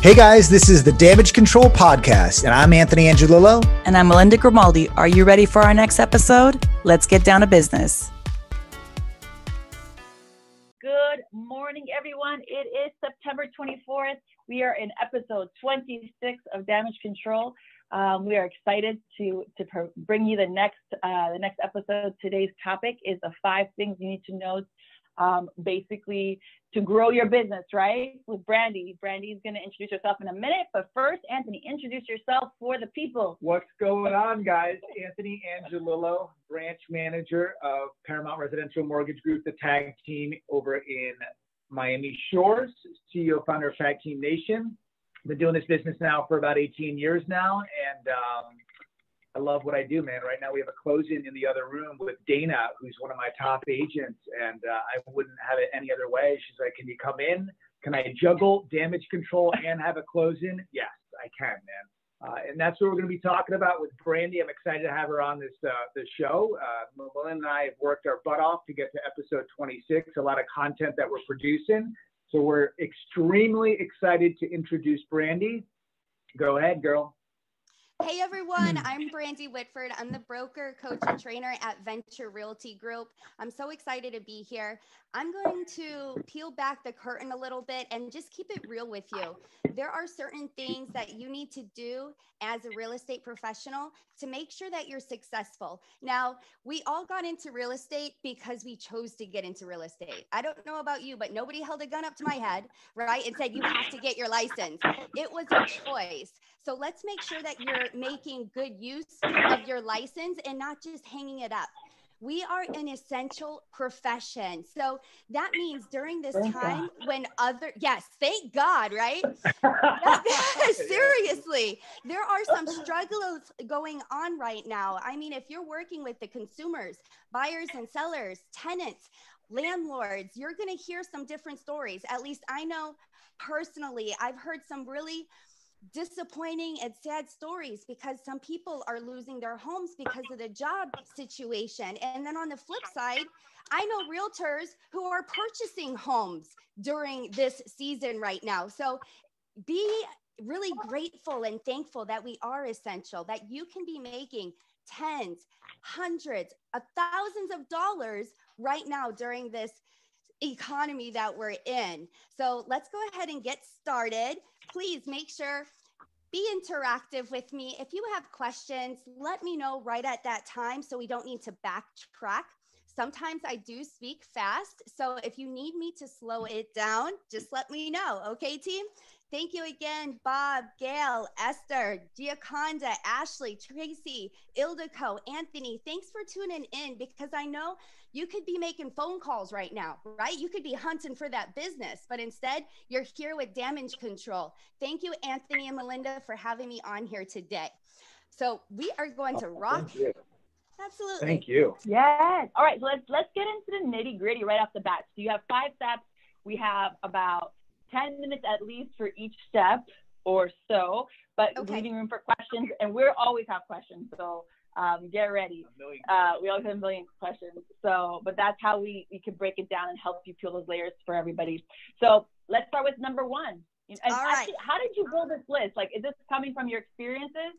Hey guys, this is the Damage Control Podcast, and I'm Anthony Angelillo. And I'm Melinda Grimaldi. Are you ready for our next episode? Let's get down to business. Good morning, everyone. It is September 24th. We are in episode 26 of Damage Control. Um, we are excited to to pr- bring you the next uh, the next episode. Today's topic is the five things you need to know um, basically to grow your business, right? With Brandy. Brandy's going to introduce herself in a minute, but first, Anthony, introduce yourself for the people. What's going on, guys? Anthony Angelillo, branch manager of Paramount Residential Mortgage Group, the tag team over in Miami Shores, CEO founder of Tag Team Nation. Been doing this business now for about 18 years now, and um, I love what I do, man. Right now we have a closing in the other room with Dana, who's one of my top agents, and uh, I wouldn't have it any other way. She's like, "Can you come in? Can I juggle damage control and have a closing?" Yes, I can, man. Uh, and that's what we're going to be talking about with Brandy. I'm excited to have her on this uh, this show. Uh, Melinda and I have worked our butt off to get to episode 26. A lot of content that we're producing, so we're extremely excited to introduce Brandy. Go ahead, girl. Hey everyone, hmm. I'm Brandy Whitford. I'm the broker, coach, and trainer at Venture Realty Group. I'm so excited to be here. I'm going to peel back the curtain a little bit and just keep it real with you. There are certain things that you need to do as a real estate professional to make sure that you're successful. Now, we all got into real estate because we chose to get into real estate. I don't know about you, but nobody held a gun up to my head, right? And said, you have to get your license. It was a choice. So let's make sure that you're making good use of your license and not just hanging it up. We are an essential profession. So that means during this thank time God. when other, yes, thank God, right? Seriously, there are some struggles going on right now. I mean, if you're working with the consumers, buyers and sellers, tenants, landlords, you're going to hear some different stories. At least I know personally, I've heard some really disappointing and sad stories because some people are losing their homes because of the job situation. And then on the flip side, I know realtors who are purchasing homes during this season right now. So be really grateful and thankful that we are essential, that you can be making tens, hundreds of thousands of dollars right now during this economy that we're in. So let's go ahead and get started. Please make sure be interactive with me. If you have questions, let me know right at that time so we don't need to backtrack. Sometimes I do speak fast. So if you need me to slow it down, just let me know. Okay, team? Thank you again, Bob, Gail, Esther, Giaconda, Ashley, Tracy, Ildiko, Anthony. Thanks for tuning in because I know you could be making phone calls right now, right? You could be hunting for that business, but instead you're here with damage control. Thank you, Anthony and Melinda, for having me on here today. So we are going to oh, rock. Absolutely. Thank you. Yes. All right. So let's let's get into the nitty gritty right off the bat. So you have five steps. We have about 10 minutes at least for each step or so, but okay. leaving room for questions. And we always have questions. So um, get ready. Uh, we always have a million questions. So, but that's how we, we can break it down and help you peel those layers for everybody. So let's start with number one. And All right. Actually, how did you build this list? Like, is this coming from your experiences?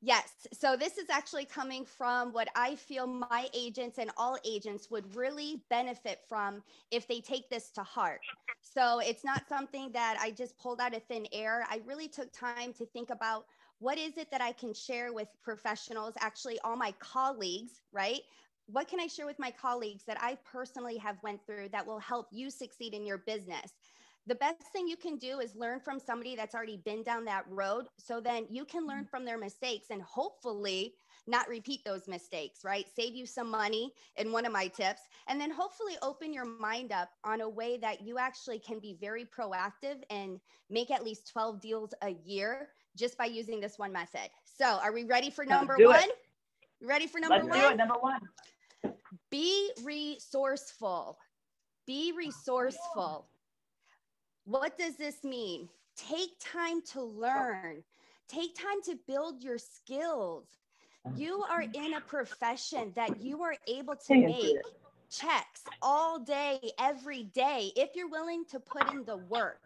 Yes. So this is actually coming from what I feel my agents and all agents would really benefit from if they take this to heart. So it's not something that I just pulled out of thin air. I really took time to think about what is it that I can share with professionals, actually all my colleagues, right? What can I share with my colleagues that I personally have went through that will help you succeed in your business? the best thing you can do is learn from somebody that's already been down that road so then you can learn mm-hmm. from their mistakes and hopefully not repeat those mistakes right save you some money in one of my tips and then hopefully open your mind up on a way that you actually can be very proactive and make at least 12 deals a year just by using this one method. So are we ready for number one it. ready for number Let's one do it, number one. Be resourceful. Be resourceful. What does this mean? Take time to learn, take time to build your skills. Mm-hmm. You are in a profession that you are able to make checks all day, every day, if you're willing to put in the work.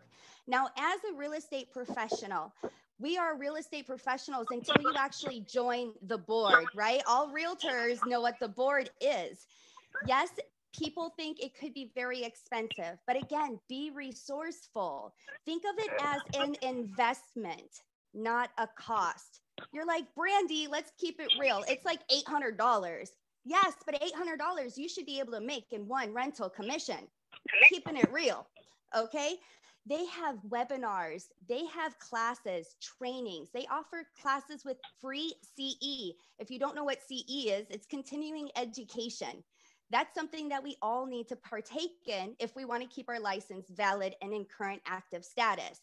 Now, as a real estate professional, we are real estate professionals until you actually join the board, right? All realtors know what the board is. Yes, people think it could be very expensive, but again, be resourceful. Think of it as an investment, not a cost. You're like, Brandy, let's keep it real. It's like $800. Yes, but $800 you should be able to make in one rental commission. Keeping it real. Okay. They have webinars, they have classes, trainings. They offer classes with free CE. If you don't know what CE is, it's continuing education. That's something that we all need to partake in if we want to keep our license valid and in current active status.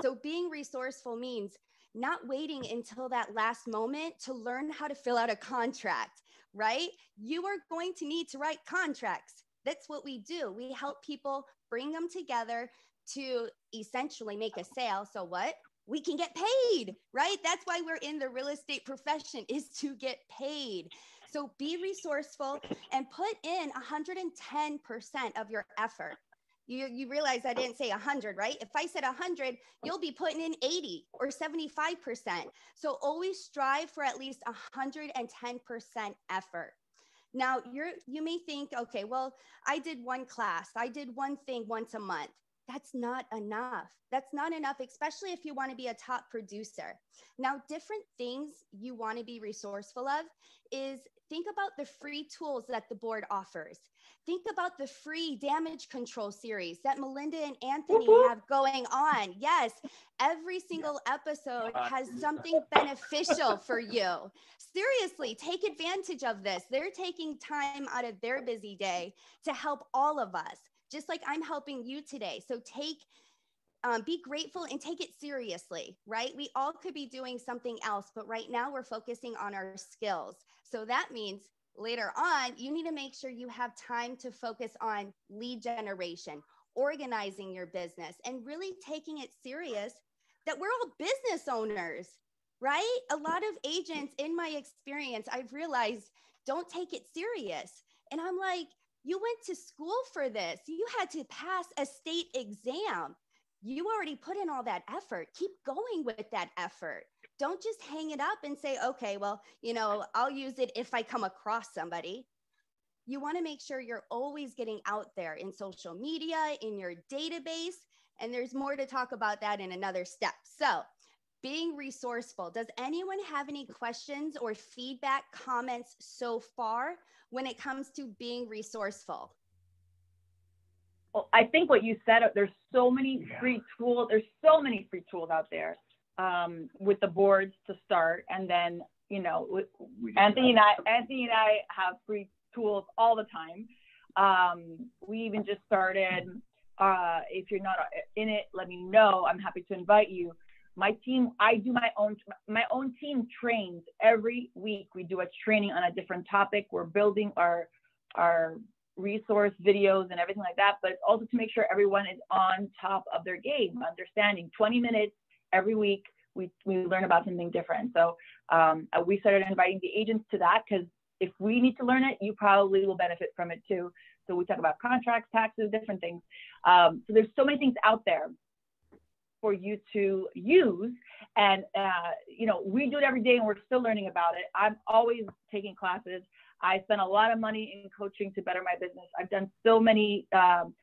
So, being resourceful means not waiting until that last moment to learn how to fill out a contract, right? You are going to need to write contracts. That's what we do. We help people bring them together to essentially make a sale. So, what? We can get paid, right? That's why we're in the real estate profession is to get paid. So be resourceful and put in 110% of your effort. You, you realize I didn't say 100, right? If I said 100, you'll be putting in 80 or 75%. So always strive for at least 110% effort. Now, you're you may think, okay, well, I did one class, I did one thing once a month that's not enough. That's not enough, especially if you want to be a top producer. Now, different things you want to be resourceful of is think about the free tools that the board offers. Think about the free damage control series that Melinda and Anthony have going on. Yes, every single episode has something beneficial for you. Seriously, take advantage of this. They're taking time out of their busy day to help all of us just like I'm helping you today. So take, um, be grateful and take it seriously, right? We all could be doing something else, but right now we're focusing on our skills. So that means later on, you need to make sure you have time to focus on lead generation, organizing your business, and really taking it serious that we're all business owners, right? A lot of agents, in my experience, I've realized don't take it serious. And I'm like, you went to school for this. You had to pass a state exam. You already put in all that effort. Keep going with that effort. Don't just hang it up and say, okay, well, you know, I'll use it if I come across somebody. You want to make sure you're always getting out there in social media, in your database. And there's more to talk about that in another step. So, being resourceful. Does anyone have any questions or feedback, comments so far when it comes to being resourceful? Well, I think what you said, there's so many free tools. There's so many free tools out there um, with the boards to start. And then, you know, Anthony and I, Anthony and I have free tools all the time. Um, we even just started, uh, if you're not in it, let me know. I'm happy to invite you my team i do my own my own team trains every week. We do a training on a different topic. We're building our our resource videos and everything like that but it's also to make sure everyone is on top of their game understanding. 20 minutes every week we, we learn about something different. So um, uh, we started inviting the agents to that because if we need to learn it you probably will benefit from it too. So we talk about contracts taxes different things. Um, so there's so many things out there for you to use. And, uh, you know, we do it every day and we're still learning about it. I'm always taking classes. I spend a lot of money in coaching to better my business. I've done so many um,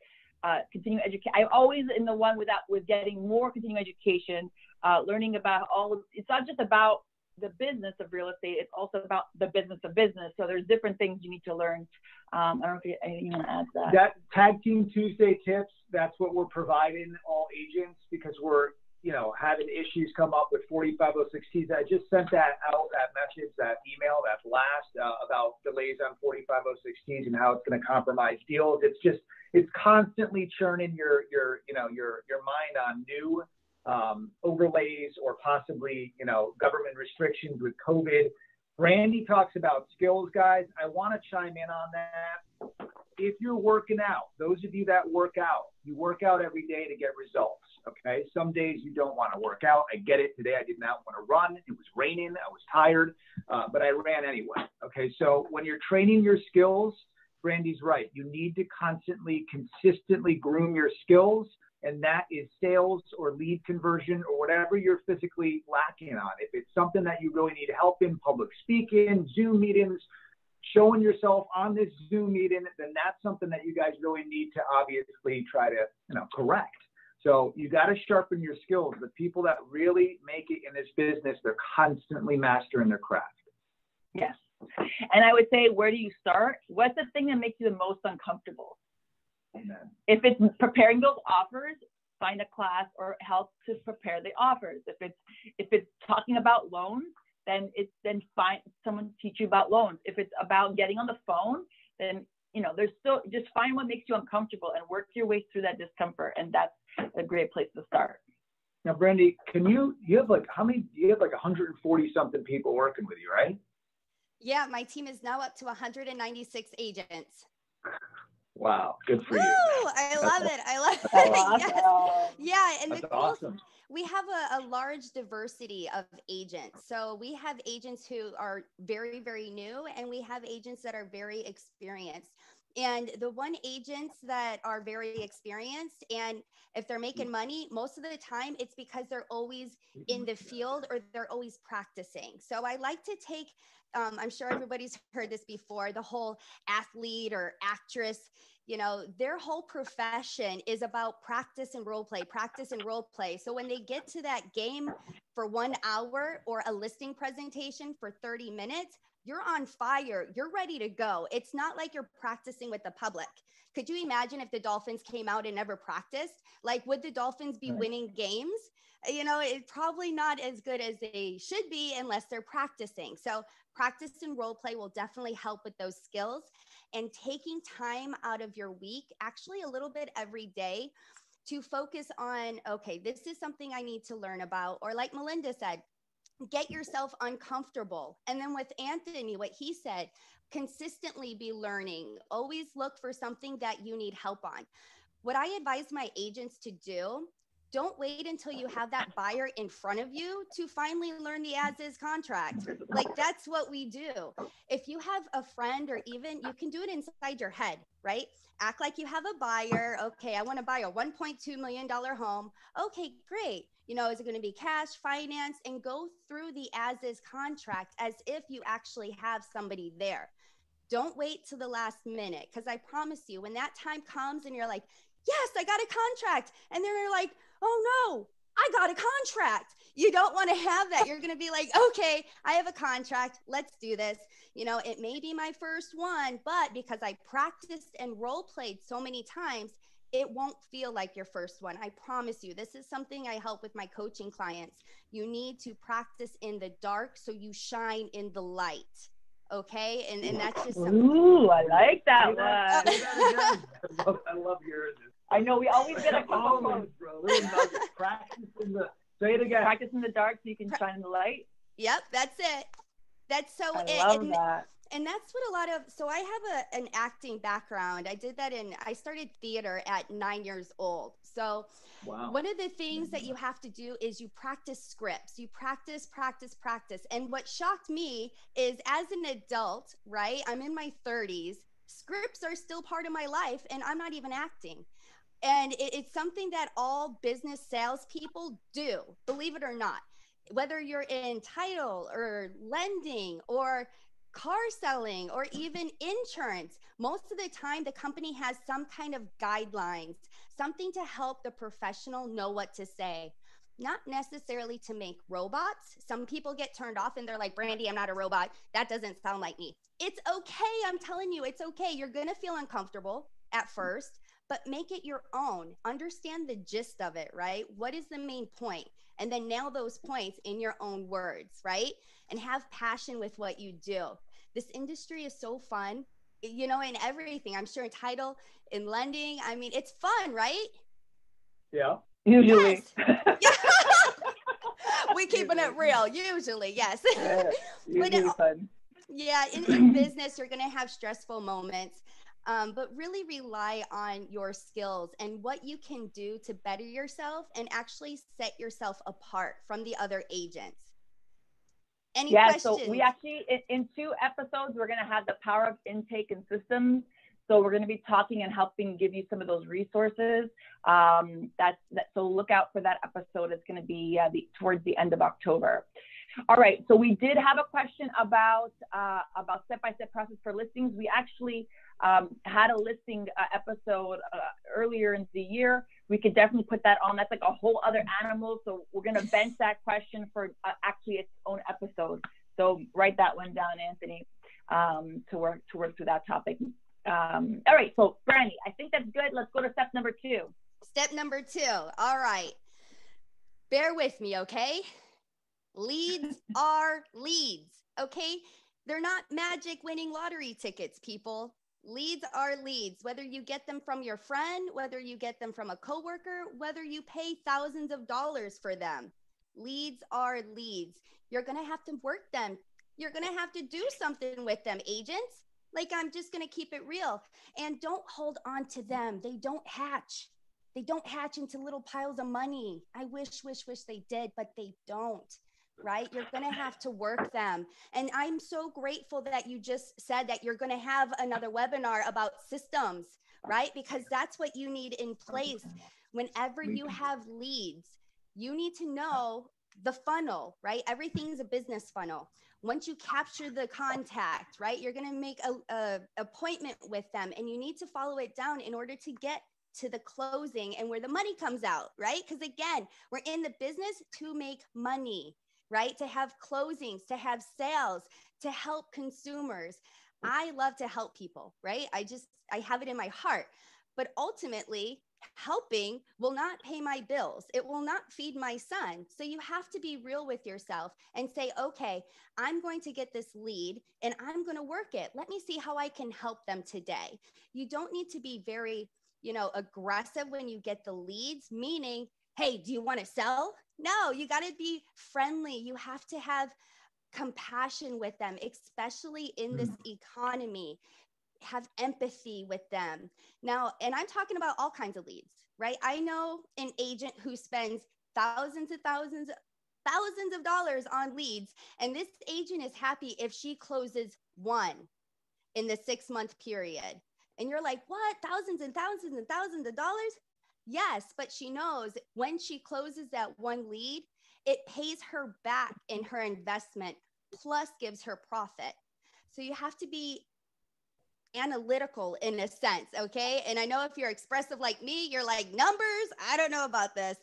uh, continuing education. I'm always in the one without with getting more continuing education, uh, learning about all. Of, it's not just about the business of real estate. It's also about the business of business. So there's different things you need to learn. Um, I don't know if you, want to add that. That tag team Tuesday tips. That's what we're providing all agents because we're you know having issues come up with 4506Ts. I just sent that out, that message, that email, that blast uh, about delays on 4506Ts and how it's going to compromise deals. It's just it's constantly churning your your you know your your mind on new um, overlays or possibly, you know, government restrictions with COVID. Brandy talks about skills, guys. I want to chime in on that. If you're working out, those of you that work out, you work out every day to get results. Okay. Some days you don't want to work out. I get it. Today I did not want to run. It was raining. I was tired, uh, but I ran anyway. Okay. So when you're training your skills, Brandy's right. You need to constantly, consistently groom your skills and that is sales or lead conversion or whatever you're physically lacking on. If it's something that you really need help in, public speaking, Zoom meetings, showing yourself on this Zoom meeting, then that's something that you guys really need to obviously try to you know correct. So you got to sharpen your skills. The people that really make it in this business, they're constantly mastering their craft. Yes. And I would say, where do you start? What's the thing that makes you the most uncomfortable? Amen. If it's preparing those offers, find a class or help to prepare the offers. If it's if it's talking about loans, then it's then find someone to teach you about loans. If it's about getting on the phone, then you know there's still just find what makes you uncomfortable and work your way through that discomfort, and that's a great place to start. Now, Brandy, can you you have like how many? You have like 140 something people working with you, right? Yeah, my team is now up to 196 agents. Wow, good for Woo! you. I love it. I love it. yes. Yeah, and That's the cool, awesome. we have a, a large diversity of agents. So we have agents who are very, very new, and we have agents that are very experienced. And the one agents that are very experienced, and if they're making money, most of the time it's because they're always in the field or they're always practicing. So I like to take, um, I'm sure everybody's heard this before, the whole athlete or actress you know their whole profession is about practice and role play practice and role play so when they get to that game for one hour or a listing presentation for 30 minutes you're on fire you're ready to go. It's not like you're practicing with the public. Could you imagine if the dolphins came out and never practiced? Like would the dolphins be Right. winning games? You know it's probably not as good as they should be unless they're practicing. So practice and role play will definitely help with those skills. And taking time out of your week, actually a little bit every day, to focus on, okay, this is something I need to learn about. Or, like Melinda said, get yourself uncomfortable. And then with Anthony, what he said, consistently be learning, always look for something that you need help on. What I advise my agents to do don't wait until you have that buyer in front of you to finally learn the as is contract. Like that's what we do. If you have a friend or even you can do it inside your head, right? Act like you have a buyer. Okay, I want to buy a $1.2 million home. Okay, great. You know, is it going to be cash, finance, and go through the as is contract as if you actually have somebody there. Don't wait till the last minute because I promise you, when that time comes and you're like, yes, I got a contract. And then you're like, oh no, I got a contract. You don't want to have that. You're going to be like, okay, I have a contract. Let's do this. You know, it may be my first one, but because I practiced and role played so many times, it won't feel like your first one. I promise you. This is something I help with my coaching clients. You need to practice in the dark so you shine in the light. Okay. And, and that's just something. Ooh, I like that one. say that again. I love, yours. love your I know we always get a couple always, quotes. bro. Little nuggets. Practice in the. Say it again. Practice in the dark so you can shine in the light. Yep. That's it. That's so I it. love and, that. and that's what a lot of so i have a, an acting background i did that in i started theater at nine years old so Wow. one of the things that mm-hmm. you have to do is you practice scripts you practice practice practice and what shocked me is as an adult right i'm in my 30s scripts are still part of my life and i'm not even acting and it, it's something that all business salespeople do believe it or not whether you're in title or lending or car selling or even insurance, most of the time the company has some kind of guidelines, something to help the professional know what to say. Not necessarily to make robots. Some people get turned off and they're like, Brandy, I'm not a robot. That doesn't sound like me. It's okay. I'm telling you, it's okay. You're going to feel uncomfortable at first, but make it your own. Understand the gist of it, right? What is the main point? And then nail those points in your own words, right? And have passion with what you do. This industry is so fun, you know, in everything. I'm sure in title, in lending. I mean, it's fun, right? Yeah. Usually. Yes. we keeping it real, usually, yes. Yeah, usually it- fun. yeah, in, in business, you're going to have stressful moments, um, but really rely on your skills and what you can do to better yourself and actually set yourself apart from the other agents. Any yeah, questions? so we actually in, in two episodes we're gonna have the power of intake and systems. So we're going to be talking and helping give you some of those resources. Um, that's that. So look out for that episode. It's going to be uh, the, towards the end of October. All right. So we did have a question about uh, about step-by-step process for listings. We actually um, had a listing uh, episode uh, earlier in the year. We could definitely put that on. That's like a whole other animal. So we're going to bench that question for uh, actually its own episode. So write that one down, Anthony, um, to work to work through that topic. Um, all right. So Brandy, I think that's good. Let's go to step number two. Step number two. All right. Bear with me, okay? Leads are leads, okay? They're not magic winning lottery tickets, people. Leads are leads, whether you get them from your friend, whether you get them from a coworker, whether you pay thousands of dollars for them. Leads are leads. You're going to have to work them. You're going to have to do something with them, agents. Like, I'm just going to keep it real. And don't hold on to them. They don't hatch. They don't hatch into little piles of money. I wish, wish, wish they did, but they don't right? You're going to have to work them. And I'm so grateful that you just said that you're going to have another webinar about systems, right? Because that's what you need in place. Whenever you have leads, you need to know the funnel, right? Everything's a business funnel. Once you capture the contact, right, you're going to make a, a appointment with them and you need to follow it down in order to get to the closing and where the money comes out, right? Because again, we're in the business to make money right? To have closings, to have sales, to help consumers. I love to help people, right? I just, I have it in my heart. But ultimately, helping will not pay my bills. It will not feed my son. So you have to be real with yourself and say, okay, I'm going to get this lead and I'm going to work it. Let me see how I can help them today. You don't need to be very, you know, aggressive when you get the leads, meaning, hey, do you want to sell? No, you got to be friendly. You have to have compassion with them, especially in this mm. economy. Have empathy with them. Now, and I'm talking about all kinds of leads, right? I know an agent who spends thousands and thousands thousands of dollars on leads and this agent is happy if she closes one in the 6 month period. And you're like, "What? Thousands and thousands and thousands of dollars?" Yes, but she knows when she closes that one lead, it pays her back in her investment plus gives her profit. So you have to be analytical in a sense, okay? And I know if you're expressive like me, you're like, numbers, I don't know about this.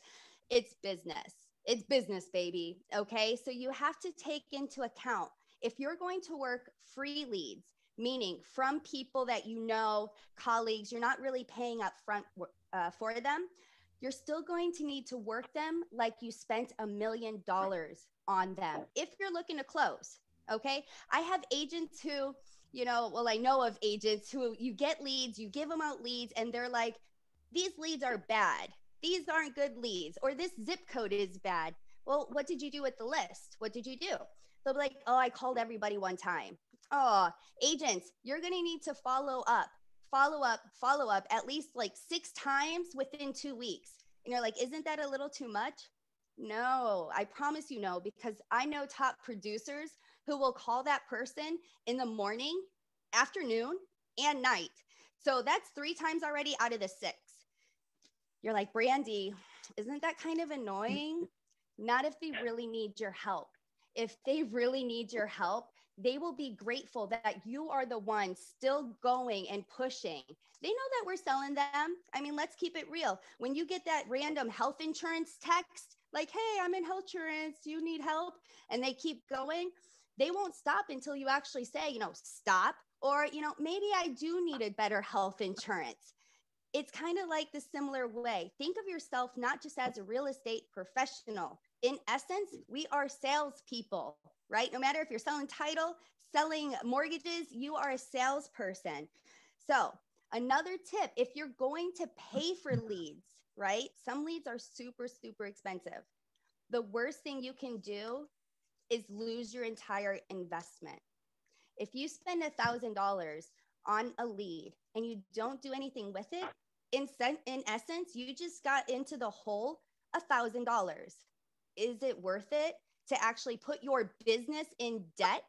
It's business. It's business, baby, okay? So you have to take into account if you're going to work free leads, meaning from people that you know, colleagues, you're not really paying up front uh, for them, you're still going to need to work them like you spent a million dollars on them if you're looking to close. Okay. I have agents who, you know, well, I know of agents who you get leads, you give them out leads, and they're like, these leads are bad. These aren't good leads, or this zip code is bad. Well, what did you do with the list? What did you do? They'll be like, oh, I called everybody one time. Oh, agents, you're going to need to follow up follow up, follow up at least like six times within two weeks. And you're like, isn't that a little too much? No, I promise you no, because I know top producers who will call that person in the morning, afternoon, and night. So that's three times already out of the six. You're like, Brandy, isn't that kind of annoying? Not if they really need your help. If they really need your help, they will be grateful that you are the one still going and pushing. They know that we're selling them. I mean, let's keep it real. When you get that random health insurance text, like, hey, I'm in health insurance, you need help, and they keep going, they won't stop until you actually say, you know, stop, or, you know, maybe I do need a better health insurance. It's kind of like the similar way. Think of yourself not just as a real estate professional. In essence, we are salespeople right? No matter if you're selling title, selling mortgages, you are a salesperson. So, another tip if you're going to pay for leads, right? Some leads are super, super expensive. The worst thing you can do is lose your entire investment. If you spend a $1,000 on a lead and you don't do anything with it, in, in essence, you just got into the hole a $1,000. Is it worth it? To actually put your business in debt?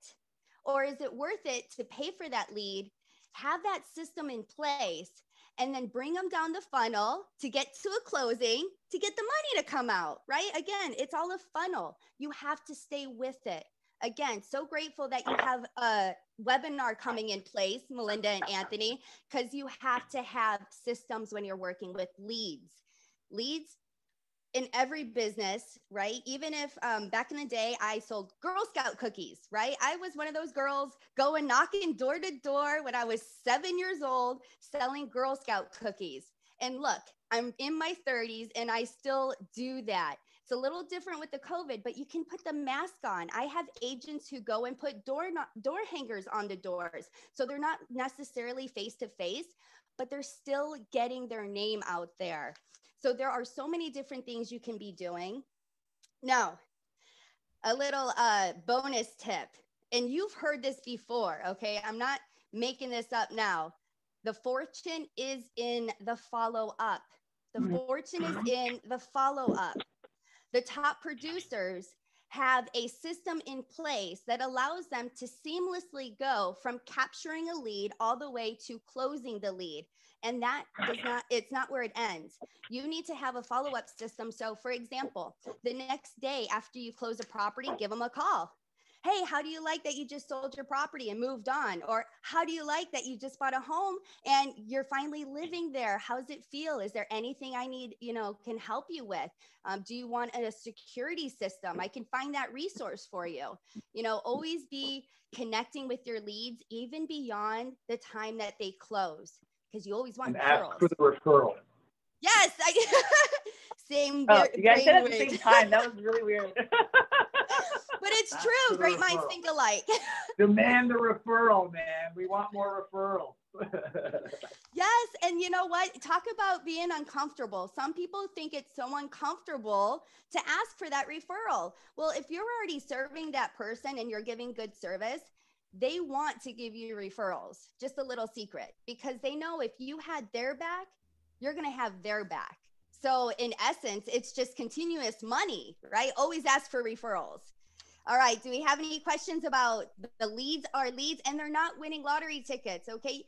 Or is it worth it to pay for that lead have that system in place and then bring them down the funnel to get to a closing to get the money to come out, right? Again, it's all a funnel. You have to stay with it. Again, so grateful that you have a webinar coming in place, Melinda and Anthony, because you have to have systems when you're working with leads. Leads in every business, right? Even if um, back in the day I sold Girl Scout cookies, right? I was one of those girls going knocking door to door when I was seven years old selling Girl Scout cookies. And look, I'm in my 30s and I still do that. It's a little different with the COVID, but you can put the mask on. I have agents who go and put door door hangers on the doors, so they're not necessarily face to face, but they're still getting their name out there. So there are so many different things you can be doing. Now, a little uh, bonus tip, and you've heard this before, okay? I'm not making this up now. The fortune is in the follow up. The mm-hmm. fortune is in the follow up. The top producers have a system in place that allows them to seamlessly go from capturing a lead all the way to closing the lead and that does not it's not where it ends. You need to have a follow-up system. So for example the next day after you close a property give them a call. Hey how do you like that you just sold your property and moved on? Or how do you like that you just bought a home and you're finally living there? How's it feel? Is there anything i need you know can help you with? Um, do you want a security system? I can find that resource for you. You know always be connecting with your leads even beyond the time that they close because you always want and referrals. ask for the referral. Yes, I, same. Oh, you guys said at the same time. That was really weird. but it's ask true. Great minds think alike. Demand the referral, man. We want more referrals. yes, and you know what? Talk about being uncomfortable. Some people think it's so uncomfortable to ask for that referral. Well, if you're already serving that person and you're giving good service, they want to give you referrals. Just a little secret because they know if you had their back, you're going to have their back. So, in essence, it's just continuous money, right? Always ask for referrals. All right. Do we have any questions about the leads? Are leads and they're not winning lottery tickets. Okay.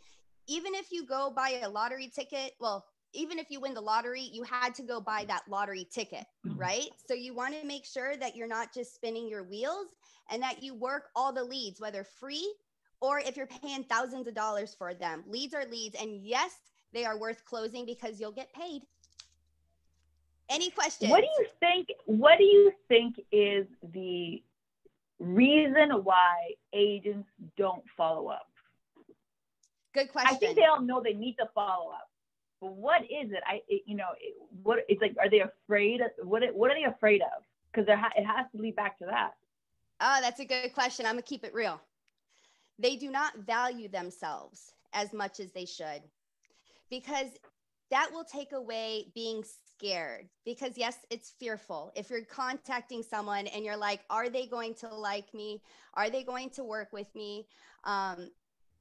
Even if you go buy a lottery ticket, well, even if you win the lottery, you had to go buy that lottery ticket, mm-hmm. right? So you want to make sure that you're not just spinning your wheels and that you work all the leads, whether free or if you're paying thousands of dollars for them. Leads are leads. And yes, they are worth closing because you'll get paid. Any questions? What do you think? What do you think is the reason why agents don't follow up? Good question. I think they all know they need to follow up but what is it? I, it, you know, it, what it's like, are they afraid? Of, what, what are they afraid of? Because ha- it has to lead back to that. Oh, that's a good question. I'm gonna keep it real. They do not value themselves as much as they should, because that will take away being scared. Because yes, it's fearful. If you're contacting someone and you're like, are they going to like me? Are they going to work with me? Um,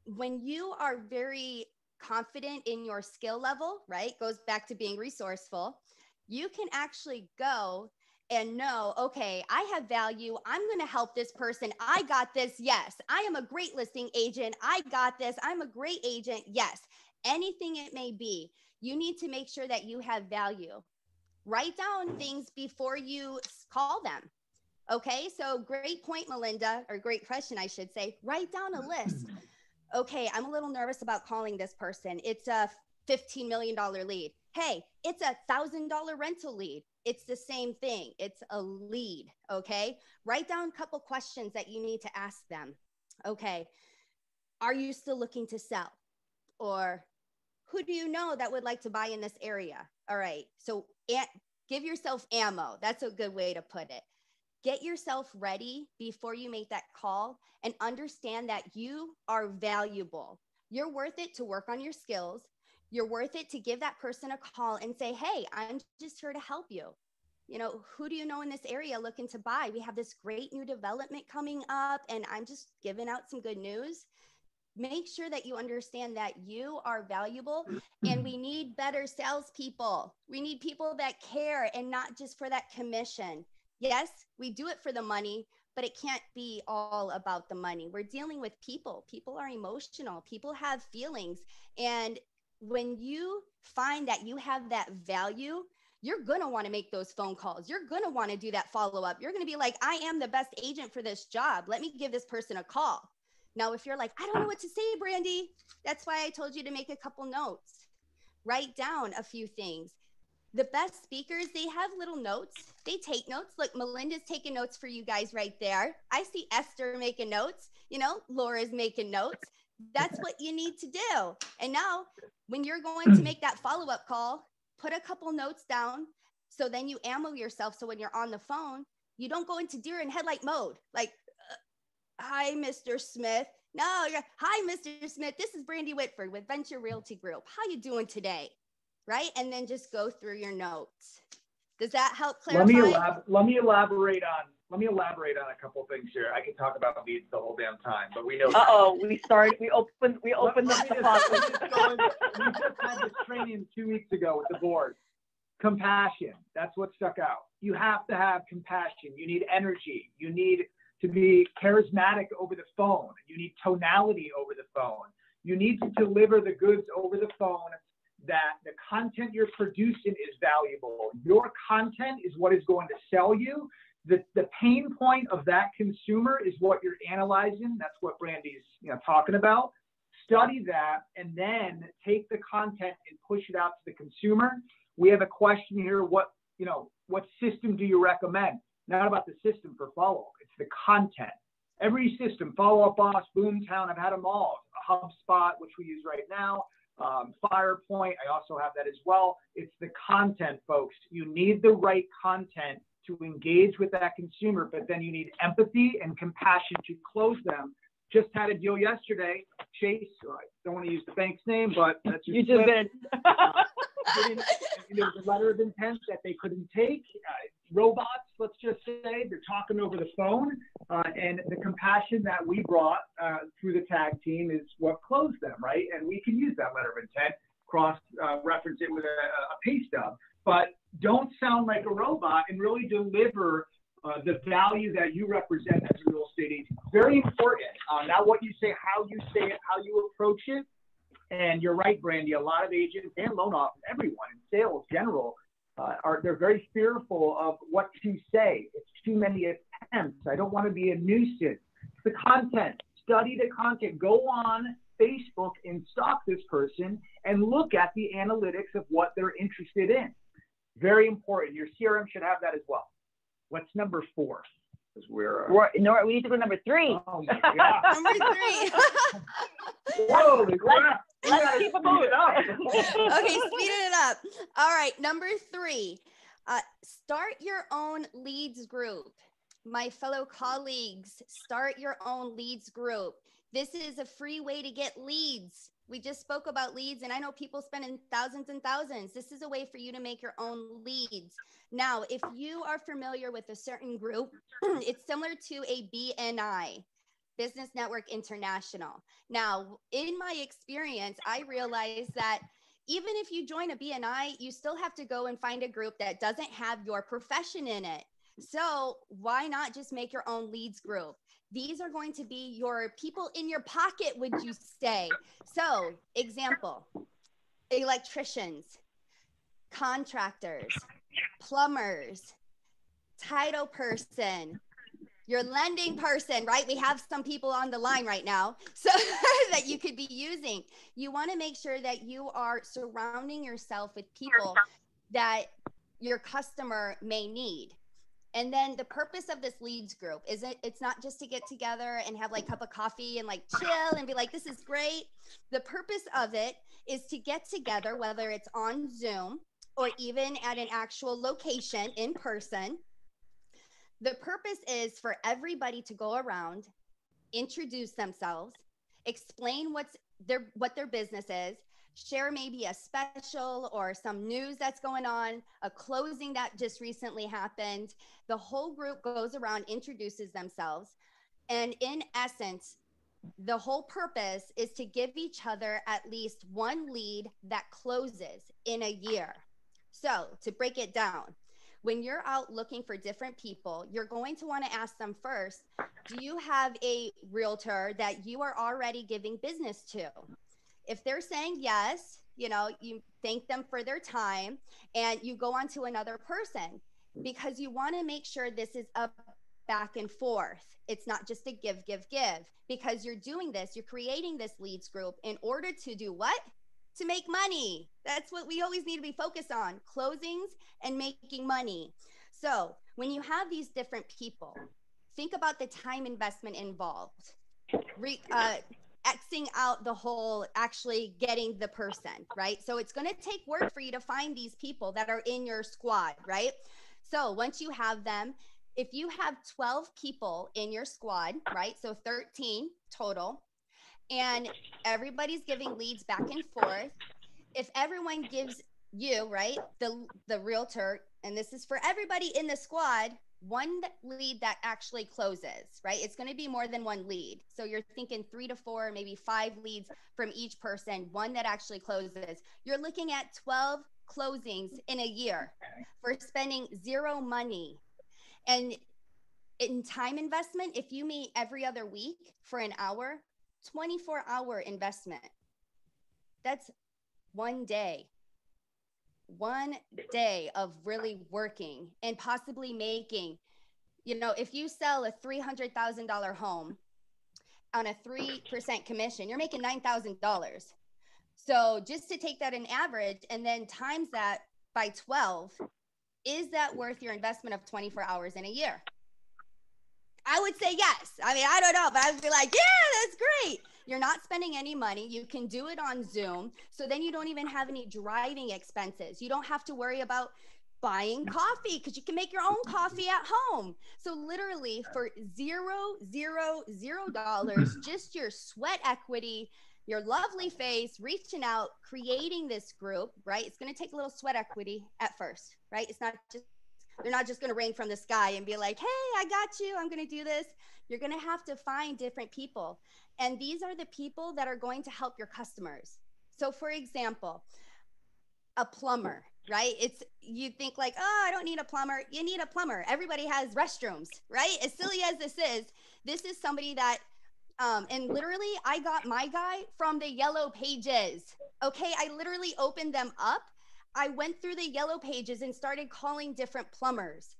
when you are very confident in your skill level, right? Goes back to being resourceful. You can actually go and know, okay, I have value. I'm going to help this person. I got this. Yes. I am a great listing agent. I got this. I'm a great agent. Yes. Anything it may be, you need to make sure that you have value. Write down things before you call them. Okay. So, great point, Melinda, or great question, I should say. Write down a list okay, I'm a little nervous about calling this person. It's a $15 million lead. Hey, it's a $1,000 rental lead. It's the same thing. It's a lead. Okay. Write down a couple questions that you need to ask them. Okay. Are you still looking to sell? Or who do you know that would like to buy in this area? All right. So give yourself ammo. That's a good way to put it get yourself ready before you make that call and understand that you are valuable. You're worth it to work on your skills. You're worth it to give that person a call and say, Hey, I'm just here to help you. You know, who do you know in this area looking to buy? We have this great new development coming up, and I'm just giving out some good news. Make sure that you understand that you are valuable and we need better salespeople. We need people that care and not just for that commission yes, we do it for the money, but it can't be all about the money. We're dealing with people. People are emotional, people have feelings. And when you find that you have that value, you're going to want to make those phone calls. You're going to want to do that follow up. You're going to be like, I am the best agent for this job. Let me give this person a call. Now, if you're like, I don't know what to say, Brandy, that's why I told you to make a couple notes. Write down a few things. The best speakers, they have little notes. They take notes. Look, Melinda's taking notes for you guys right there. I see Esther making notes. You know, Laura's making notes. That's what you need to do. And now, when you're going to make that follow up call, put a couple notes down. So then you ammo yourself. So when you're on the phone, you don't go into deer in headlight mode. Like, uh, hi, Mr. Smith. No, you're, hi, Mr. Smith. This is Brandy Whitford with Venture Realty Group. How you doing today? Right, and then just go through your notes. Does that help clarify? Let me elab- let me elaborate on let me elaborate on a couple things here. I could talk about leads the whole damn time, but we know. Uh oh, we started. We opened. We opened up the pot. let me just go in- We just had this training two weeks ago with the board. Compassion. That's what stuck out. You have to have compassion. You need energy. You need to be charismatic over the phone. You need tonality over the phone. You need to deliver the goods over the phone that the content you're producing is valuable. Your content is what is going to sell you. The, the pain point of that consumer is what you're analyzing. That's what Brandy's you know, talking about. Study that and then take the content and push it out to the consumer. We have a question here. What, you know, what system do you recommend? Not about the system for follow-up. It's the content. Every system, Follow-Up Boss, Boomtown, I've had them all. HubSpot, which we use right now, um, Firepoint, I also have that as well. It's the content, folks. You need the right content to engage with that consumer, but then you need empathy and compassion to close them. Just had a deal yesterday. Chase, I don't want to use the bank's name, but that's You just did. there was a letter of intent that they couldn't take. Uh, robots, let's just say, they're talking over the phone, uh, and the compassion that we brought uh, through the tag team is what closed them, right? And we can use that letter of intent, cross uh, reference it with a, a pay stub, but don't sound like a robot and really deliver. Uh, the value that you represent as a real estate agent. Very important. Uh, not what you say, how you say it, how you approach it, and you're right, Brandy. A lot of agents and loan officers, everyone in sales general, uh, are they're very fearful of what to say. It's too many attempts. I don't want to be a nuisance. The content. Study the content. Go on Facebook and stalk this person and look at the analytics of what they're interested in. Very important. Your CRM should have that as well. What's number four? Because we're. Uh, We're- no, we need to go number three. oh my God. Number three. Holy crap. We Let's gotta keep it speed moving. up. okay, speeding it up. All right, number three, uh, start your own leads group. My fellow colleagues, start your own leads group. This is a free way to get leads. We just spoke about leads, and I know people spending thousands and thousands. This is a way for you to make your own leads. Now, if you are familiar with a certain group, it's similar to a BNI, Business Network International. Now, in my experience, I realized that even if you join a BNI, you still have to go and find a group that doesn't have your profession in it. So, why not just make your own leads group? These are going to be your people in your pocket, would you say? So, example electricians, contractors, plumbers, title person, your lending person, right? We have some people on the line right now so that you could be using. You want to make sure that you are surrounding yourself with people that your customer may need. And then the purpose of this leads group is it it's not just to get together and have like cup of coffee and like chill and be like this is great. The purpose of it is to get together whether it's on Zoom or even at an actual location in person the purpose is for everybody to go around, introduce themselves, explain what's their what their business is, share maybe a special or some news that's going on, a closing that just recently happened. The whole group goes around, introduces themselves, and in essence, the whole purpose is to give each other at least one lead that closes in a year. So, to break it down, when you're out looking for different people, you're going to want to ask them first do you have a realtor that you are already giving business to? If they're saying yes, you know, you thank them for their time and you go on to another person because you want to make sure this is a back and forth. It's not just a give, give, give because you're doing this, you're creating this leads group in order to do what? To make money. That's what we always need to be focused on closings and making money. So when you have these different people, think about the time investment involved. Re, uh, Xing out the whole actually getting the person, right? So it's going to take work for you to find these people that are in your squad, right? So once you have them, if you have 12 people in your squad, right? So 13 total, and everybody's giving leads back and forth. If everyone gives you, right, the the realtor, and this is for everybody in the squad, one lead that actually closes, right? It's going to be more than one lead. So you're thinking three to four, maybe five leads from each person, one that actually closes. You're looking at 12 closings in a year for spending zero money. And in time investment, if you meet every other week for an hour, 24 hour investment, that's one day one day of really working and possibly making, you know, if you sell a $300,000 home on a 3% commission, you're making $9,000. So just to take that in average and then times that by 12, is that worth your investment of 24 hours in a year? I would say yes. I mean, I don't know, but I would be like, yeah, that's great. You're not spending any money. You can do it on Zoom. So then you don't even have any driving expenses. You don't have to worry about buying coffee because you can make your own coffee at home. So literally for zero, zero, zero dollars, just your sweat equity, your lovely face, reaching out, creating this group, right? It's going to take a little sweat equity at first, right? It's not just they're not just going to rain from the sky and be like, hey, I got you. I'm going to do this. You're going to have to find different people. And these are the people that are going to help your customers. So, for example, a plumber, right? It's you think like, oh, I don't need a plumber. You need a plumber. Everybody has restrooms, right? As silly as this is, this is somebody that um, and literally I got my guy from the yellow pages. Okay. I literally opened them up. I went through the yellow pages and started calling different plumbers.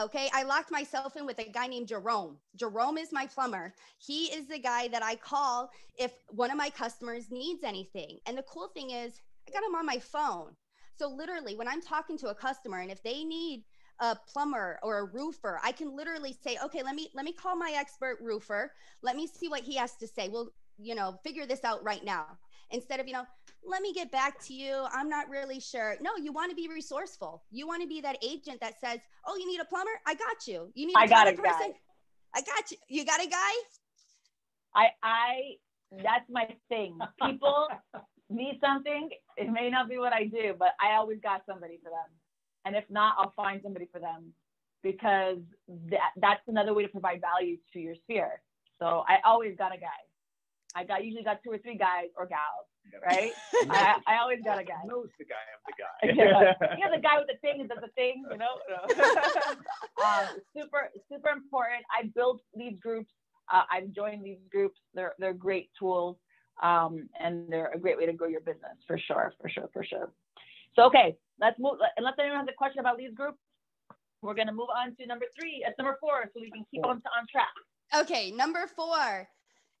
Okay. I locked myself in with a guy named Jerome. Jerome is my plumber. He is the guy that I call if one of my customers needs anything. And the cool thing is, I got him on my phone. So, literally, when I'm talking to a customer and if they need a plumber or a roofer, I can literally say, okay, let me let me call my expert roofer. Let me see what he has to say. We'll, you know, figure this out right now. Instead of, you know, let me get back to you. I'm not really sure. No, you want to be resourceful. You want to be that agent that says, "Oh, you need a plumber? I got you. You need a I got a person? guy. I got you. You got a guy? I I that's my thing. People need something. It may not be what I do, but I always got somebody for them. And if not, I'll find somebody for them because that that's another way to provide value to your sphere. So I always got a guy. I got usually got two or three guys or gals, right? I, I always got a guy. knows the guy I'm the guy. yeah. You know the guy with the thing that does the thing, you know. um, super, super important. I built these groups. Uh, I've joined these groups. They're they're great tools, um, and they're a great way to grow your business for sure, for sure, for sure. So okay, let's move. Unless anyone has a question about these groups, we're gonna move on to number three. It's number four, so we can keep on on track. Okay, number four,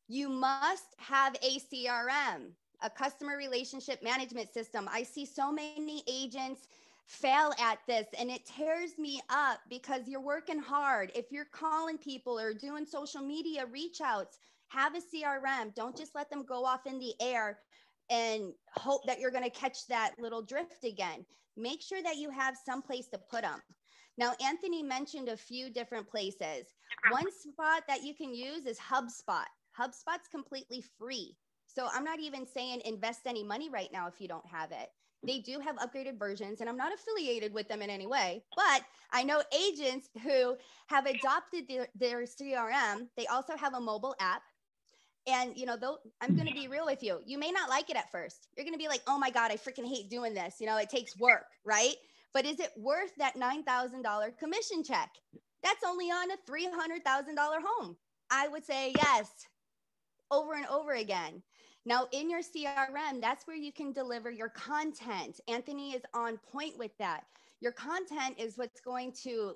you must have a CRM, a customer relationship management system. I see so many agents fail at this and it tears me up because you're working hard. If you're calling people or doing social media reach outs, have a CRM. Don't just let them go off in the air and hope that you're going to catch that little drift again. Make sure that you have some place to put them. Now, Anthony mentioned a few different places. One spot that you can use is HubSpot. HubSpot's completely free. So I'm not even saying invest any money right now if you don't have it. They do have upgraded versions, and I'm not affiliated with them in any way, but I know agents who have adopted their, their CRM. They also have a mobile app. And you know, though I'm going to be real with you, you may not like it at first. You're going to be like, "Oh my god, I freaking hate doing this." You know, it takes work, right? but is it worth that $9,000 commission check? That's only on a $300,000 home. I would say yes, over and over again. Now, in your CRM, that's where you can deliver your content. Anthony is on point with that. Your content is what's going to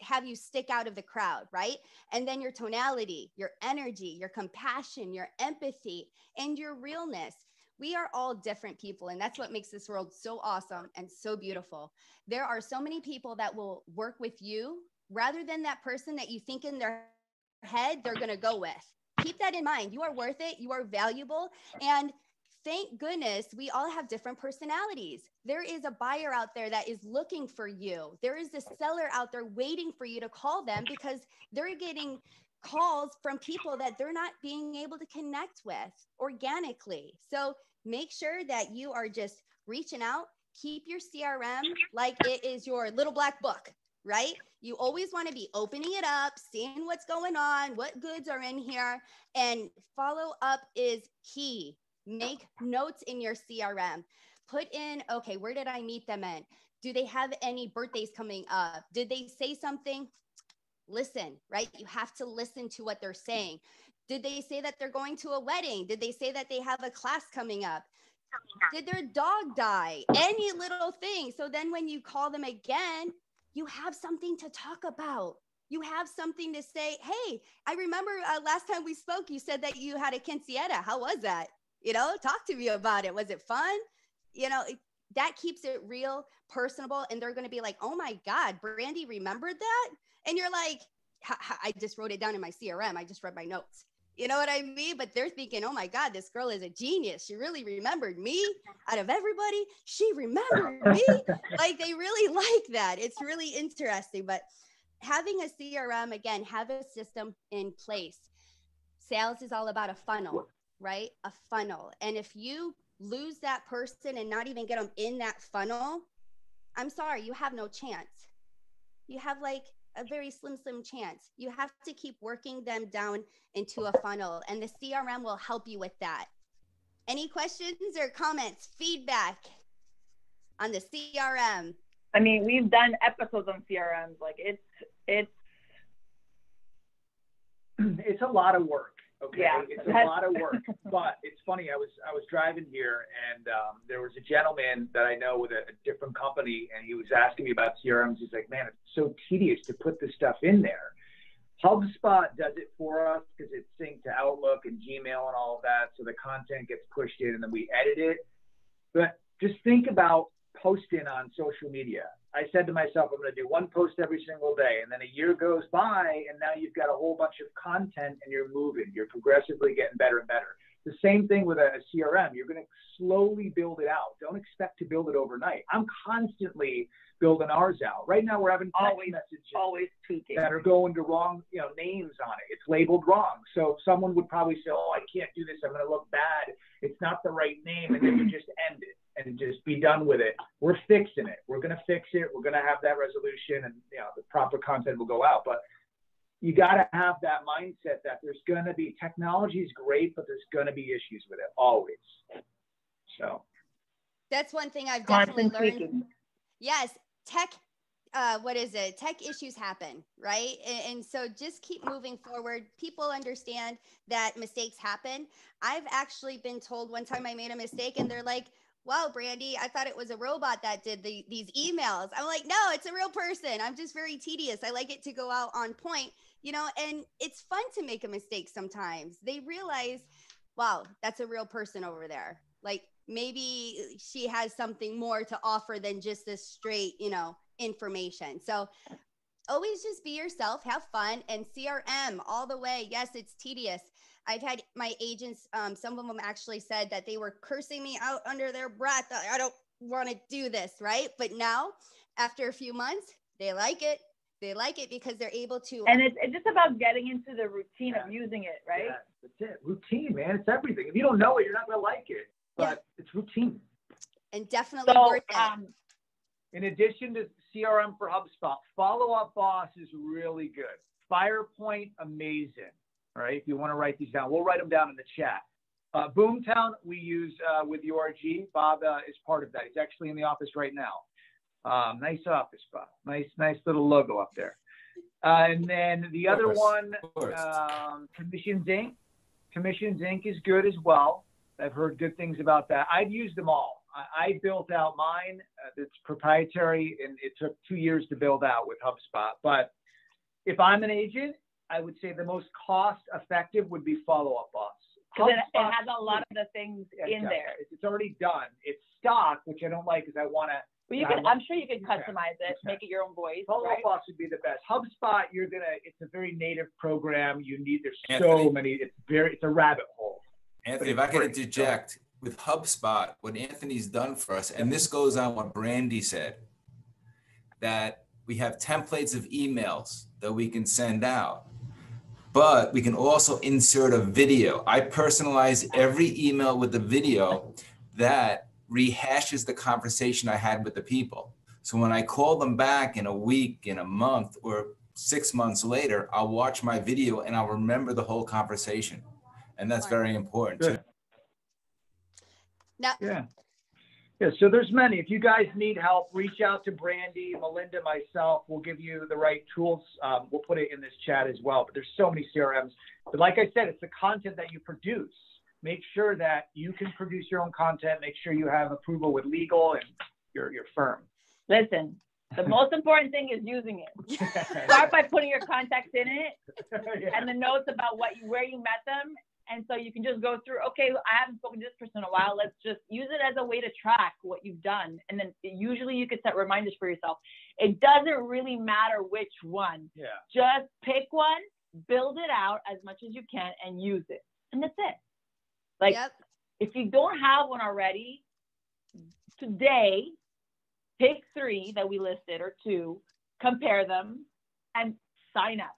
have you stick out of the crowd, right? And then your tonality, your energy, your compassion, your empathy, and your realness. We are all different people, and that's what makes this world so awesome and so beautiful. There are so many people that will work with you rather than that person that you think in their head they're going to go with. Keep that in mind. You are worth it, you are valuable, and thank goodness we all have different personalities. There is a buyer out there that is looking for you. There is a seller out there waiting for you to call them because they're getting calls from people that they're not being able to connect with organically. So make sure that you are just reaching out. Keep your CRM like it is your little black book, right? You always want to be opening it up, seeing what's going on, what goods are in here, and follow up is key Make notes in your CRM. Put in, okay, where did I meet them in? Do they have any birthdays coming up? Did they say something? Listen, right? You have to listen to what they're saying. Did they say that they're going to a wedding? Did they say that they have a class coming up? Did their dog die? Any little thing. So then when you call them again, you have something to talk about. You have something to say. Hey, I remember uh, last time we spoke, you said that you had a quinceañera. How was that? You know, talk to me about it. Was it fun? You know, that keeps it real, personable. And they're going to be like, oh my God, Brandy remembered that. And you're like, I just wrote it down in my CRM. I just read my notes. You know what I mean? But they're thinking, oh my God, this girl is a genius. She really remembered me out of everybody. She remembered me. like they really like that. It's really interesting. But having a CRM, again, have a system in place. Sales is all about a funnel right? A funnel. And if you lose that person and not even get them in that funnel, I'm sorry, you have no chance. You have like a very slim, slim chance. You have to keep working them down into a funnel, and the CRM will help you with that. Any questions or comments, feedback on the CRM? I mean, we've done episodes on CRMs. Like it's it's it's a lot of work. Okay, Yeah. it's a lot of work, but it's funny. I was I was driving here, and um, there was a gentleman that I know with a, a different company, and he was asking me about CRMs. He's like, "Man, it's so tedious to put this stuff in there." HubSpot does it for us because it's synced to Outlook and Gmail and all of that, so the content gets pushed in, and then we edit it. But just think about posting on social media. I said to myself, I'm going to do one post every single day. And then a year goes by, and now you've got a whole bunch of content and you're moving. You're progressively getting better and better. The same thing with a, CRM. You're going to slowly build it out. Don't expect to build it overnight. I'm constantly building ours out. Right now, we're having Always- messages always tweaking. that are going to wrong, you know, names on it. It's labeled wrong. So someone would probably say, "Oh, I can't do this. I'm going to look bad. It's not the right name," and then you just end it and just be done with it. We're fixing it. We're going to fix it. We're going to have that resolution, and you know, the proper content will go out. But you got to have that mindset that there's going to be technology is great, but there's going to be issues with it always. So That's one thing I've definitely learned. tweaking. Yes, tech. Uh, what is it? Tech issues happen, right? And, and so just keep moving forward. People understand that mistakes happen. I've actually been told one time I made a mistake, and they're like, "Wow, Brandy, I thought it was a robot that did the, these emails." I'm like, "No, it's a real person. I'm just very tedious. I like it to go out on point, you know." And it's fun to make a mistake sometimes. They realize, "Wow, that's a real person over there." Like maybe she has something more to offer than just this straight, you know, information. So always just be yourself, have fun, and CRM all the way. Yes, it's tedious. I've had my agents, um, some of them actually said that they were cursing me out under their breath. I don't want to do this, right? But now, after a few months, they like it. They like it because they're able to. And it's, it's just about getting into the routine of using it, right? yeah, that's it. Routine, man. It's everything. If you don't know it, you're not going to like it. Yeah. But it's routine. and definitely So, worth it. um, In addition to CRM for HubSpot, Follow Up Boss is really good. FirePoint, amazing. All right, if you want to write these down, we'll write them down in the chat. Uh, Boomtown, we use uh, with URG. Bob uh, is part of that. He's actually in the office right now. Um, nice office spot. Nice, nice little logo up there. Uh, and then the other one, um, Commissions Inc. Commissions Inc. is good as well. I've heard good things about that. I've used them all. I, I built out mine. Uh, it's proprietary, and it took two years to build out with HubSpot. But if I'm an agent, I would say the most cost-effective would be Follow Up Boss. Because it, it has a lot of the things Yeah, in yeah. there. It's, it's already done. It's stock, which I don't like because I want to. But you Yeah, could, I I'm sure you could can. customize it, You can. make it your own voice, Follow right? Up Boss would be the best. HubSpot, you're gonna. It's a very native program. You need. There's Anthony? so many. It's very. It's a rabbit hole. Anthony, if I could free, so- interject with HubSpot, what Anthony's done for us, and this goes on what Brandy said, that we have templates of emails that we can send out, but we can also insert a video. I personalize every email with a video that rehashes the conversation I had with the people. So when I call them back in a week, in a month, or six months later, I'll watch my video and I'll remember the whole conversation. And that's very important. too. Good. Now, Yeah. Yeah. So there's many. If you guys need help, reach out to Brandy, Melinda, myself. We'll give you the right tools. Um, we'll put it in this chat as well. But there's so many CRMs. But like I said, it's the content that you produce. Make sure that you can produce your own content. Make sure you have approval with legal and your your firm. Listen, the most important thing is using it. Start by putting your contacts in it Yeah. and the notes about what you, where you met them. And so you can just go through, okay, I haven't spoken to this person in a while. Let's just use it as a way to track what you've done. And then usually you could set reminders for yourself. It doesn't really matter which one. yeah. Just pick one, build it out as much as you can, and use it. And that's it. Like, yep. if you don't have one already, today, pick three that we listed or two, compare them, and sign up.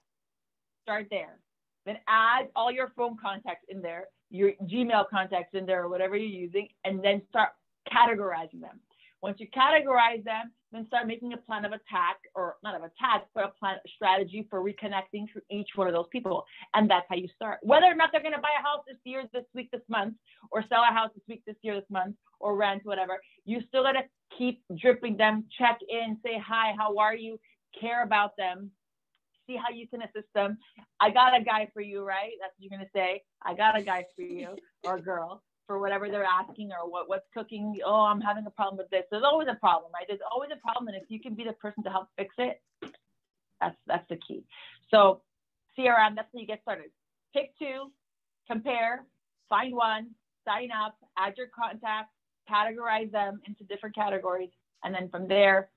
Start there. Then add all your phone contacts in there, your Gmail contacts in there, or whatever you're using, and then start categorizing them. Once you categorize them, then start making a plan of attack, or not of attack, but a plan a strategy for reconnecting to each one of those people. And that's how you start. Whether or not they're going to buy a house this year, this week, this month, or sell a house this week, this year, this month, or rent, whatever, you still got to keep dripping them, check in, say hi, how are you, care about them, see how you can assist them. I got a guy for you, right? That's what you're going to say. I got a guy for you or girl for whatever they're asking or what, what's cooking. Oh, I'm having a problem with this. There's always a problem, right? There's always a problem. And if you can be the person to help fix it, that's, that's the key. So CRM, that's how you get started. Pick two, compare, find one, sign up, add your contacts, categorize them into different categories. And then from there,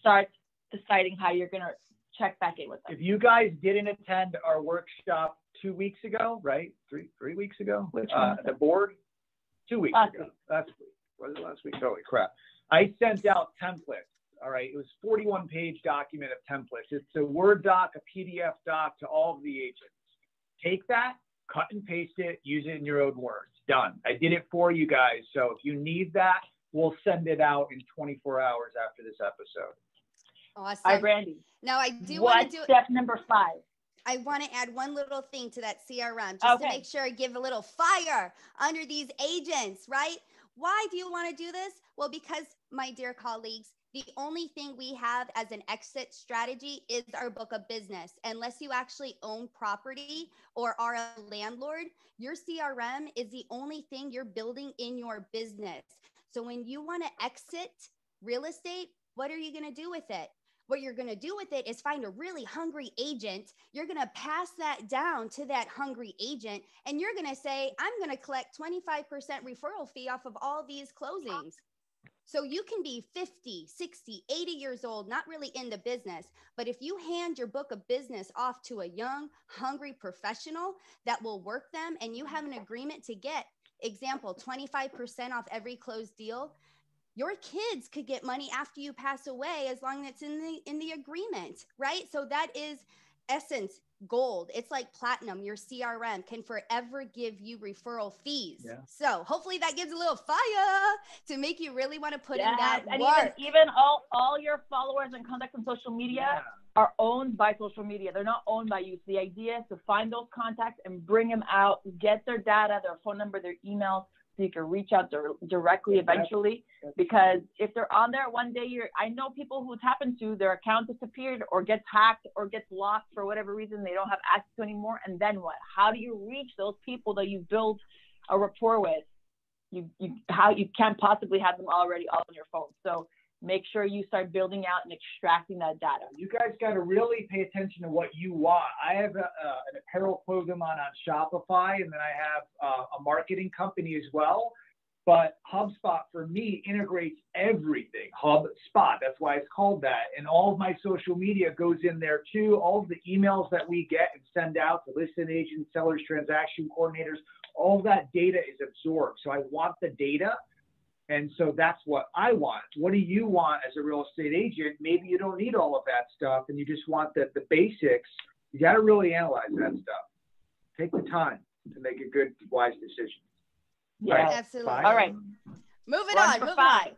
start deciding how you're going to check back in with them. If you guys didn't attend our workshop two weeks ago, right? Three three weeks ago. Which uh, one? the board. Two weeks Last ago. week. Last week. Was it last week? Holy crap! I sent out templates. All right, it was 41 page document of templates. It's a Word doc, a PDF doc to all of the agents. Take that, cut and paste it, use it in your own words. Done. I did it for you guys. So if you need that, we'll send it out in 24 hours after this episode. Awesome. Hi, Brandy. now I do want to do step number five? I want to add one little thing to that CRM just to make sure I give a little fire under these agents, right? Why do you want to do this? Well, because my dear colleagues, the only thing we have as an exit strategy is our book of business. Unless you actually own property or are a landlord, your CRM is the only thing you're building in your business. So when you want to exit real estate, what are you going to do with it? What you're going to do with it is find a really hungry agent. You're going to pass that down to that hungry agent, and you're going to say, I'm going to collect 25% referral fee off of all these closings. So you can be 50, 60, 80 years old, not really in the business. But if you hand your book of business off to a young, hungry professional that will work them and you have an agreement to get, example, 25% off every closed deal, your kids could get money after you pass away as long as it's in the in the agreement right so that is essence gold it's like platinum your crm can forever give you referral fees Yeah. so hopefully that gives a little fire to make you really want to put in that and work even, even all, all your followers and contacts on social media are owned by social media. They're not owned by you. So the idea is to find those contacts and bring them out, get their data, their phone number, their emails, so you can reach out dir- directly eventually. Because if they're on there one day, you're I know people who it's happened to their account disappeared or gets hacked or gets lost for whatever reason they don't have access to anymore. And then what? How do you reach those people that you build a rapport with? You you how you can't possibly have them already all on your phone. So make sure you start building out and extracting that data. You guys got to really pay attention to what you want. I have a, an apparel clothing on on Shopify, and then I have uh, a marketing company as well. But HubSpot for me integrates everything. HubSpot, that's why it's called that. And all of my social media goes in there too. All of the emails that we get and send out to listing agents, sellers, transaction coordinators, all that data is absorbed. So I want the data and so that's what I want. What do you want as a real estate agent? Maybe you don't need all of that stuff and you just want the, the basics. You got to really analyze that stuff. Take the time to make a good, wise decision. Yeah. Absolutely. Five. All right. Moving Run on. for moving five.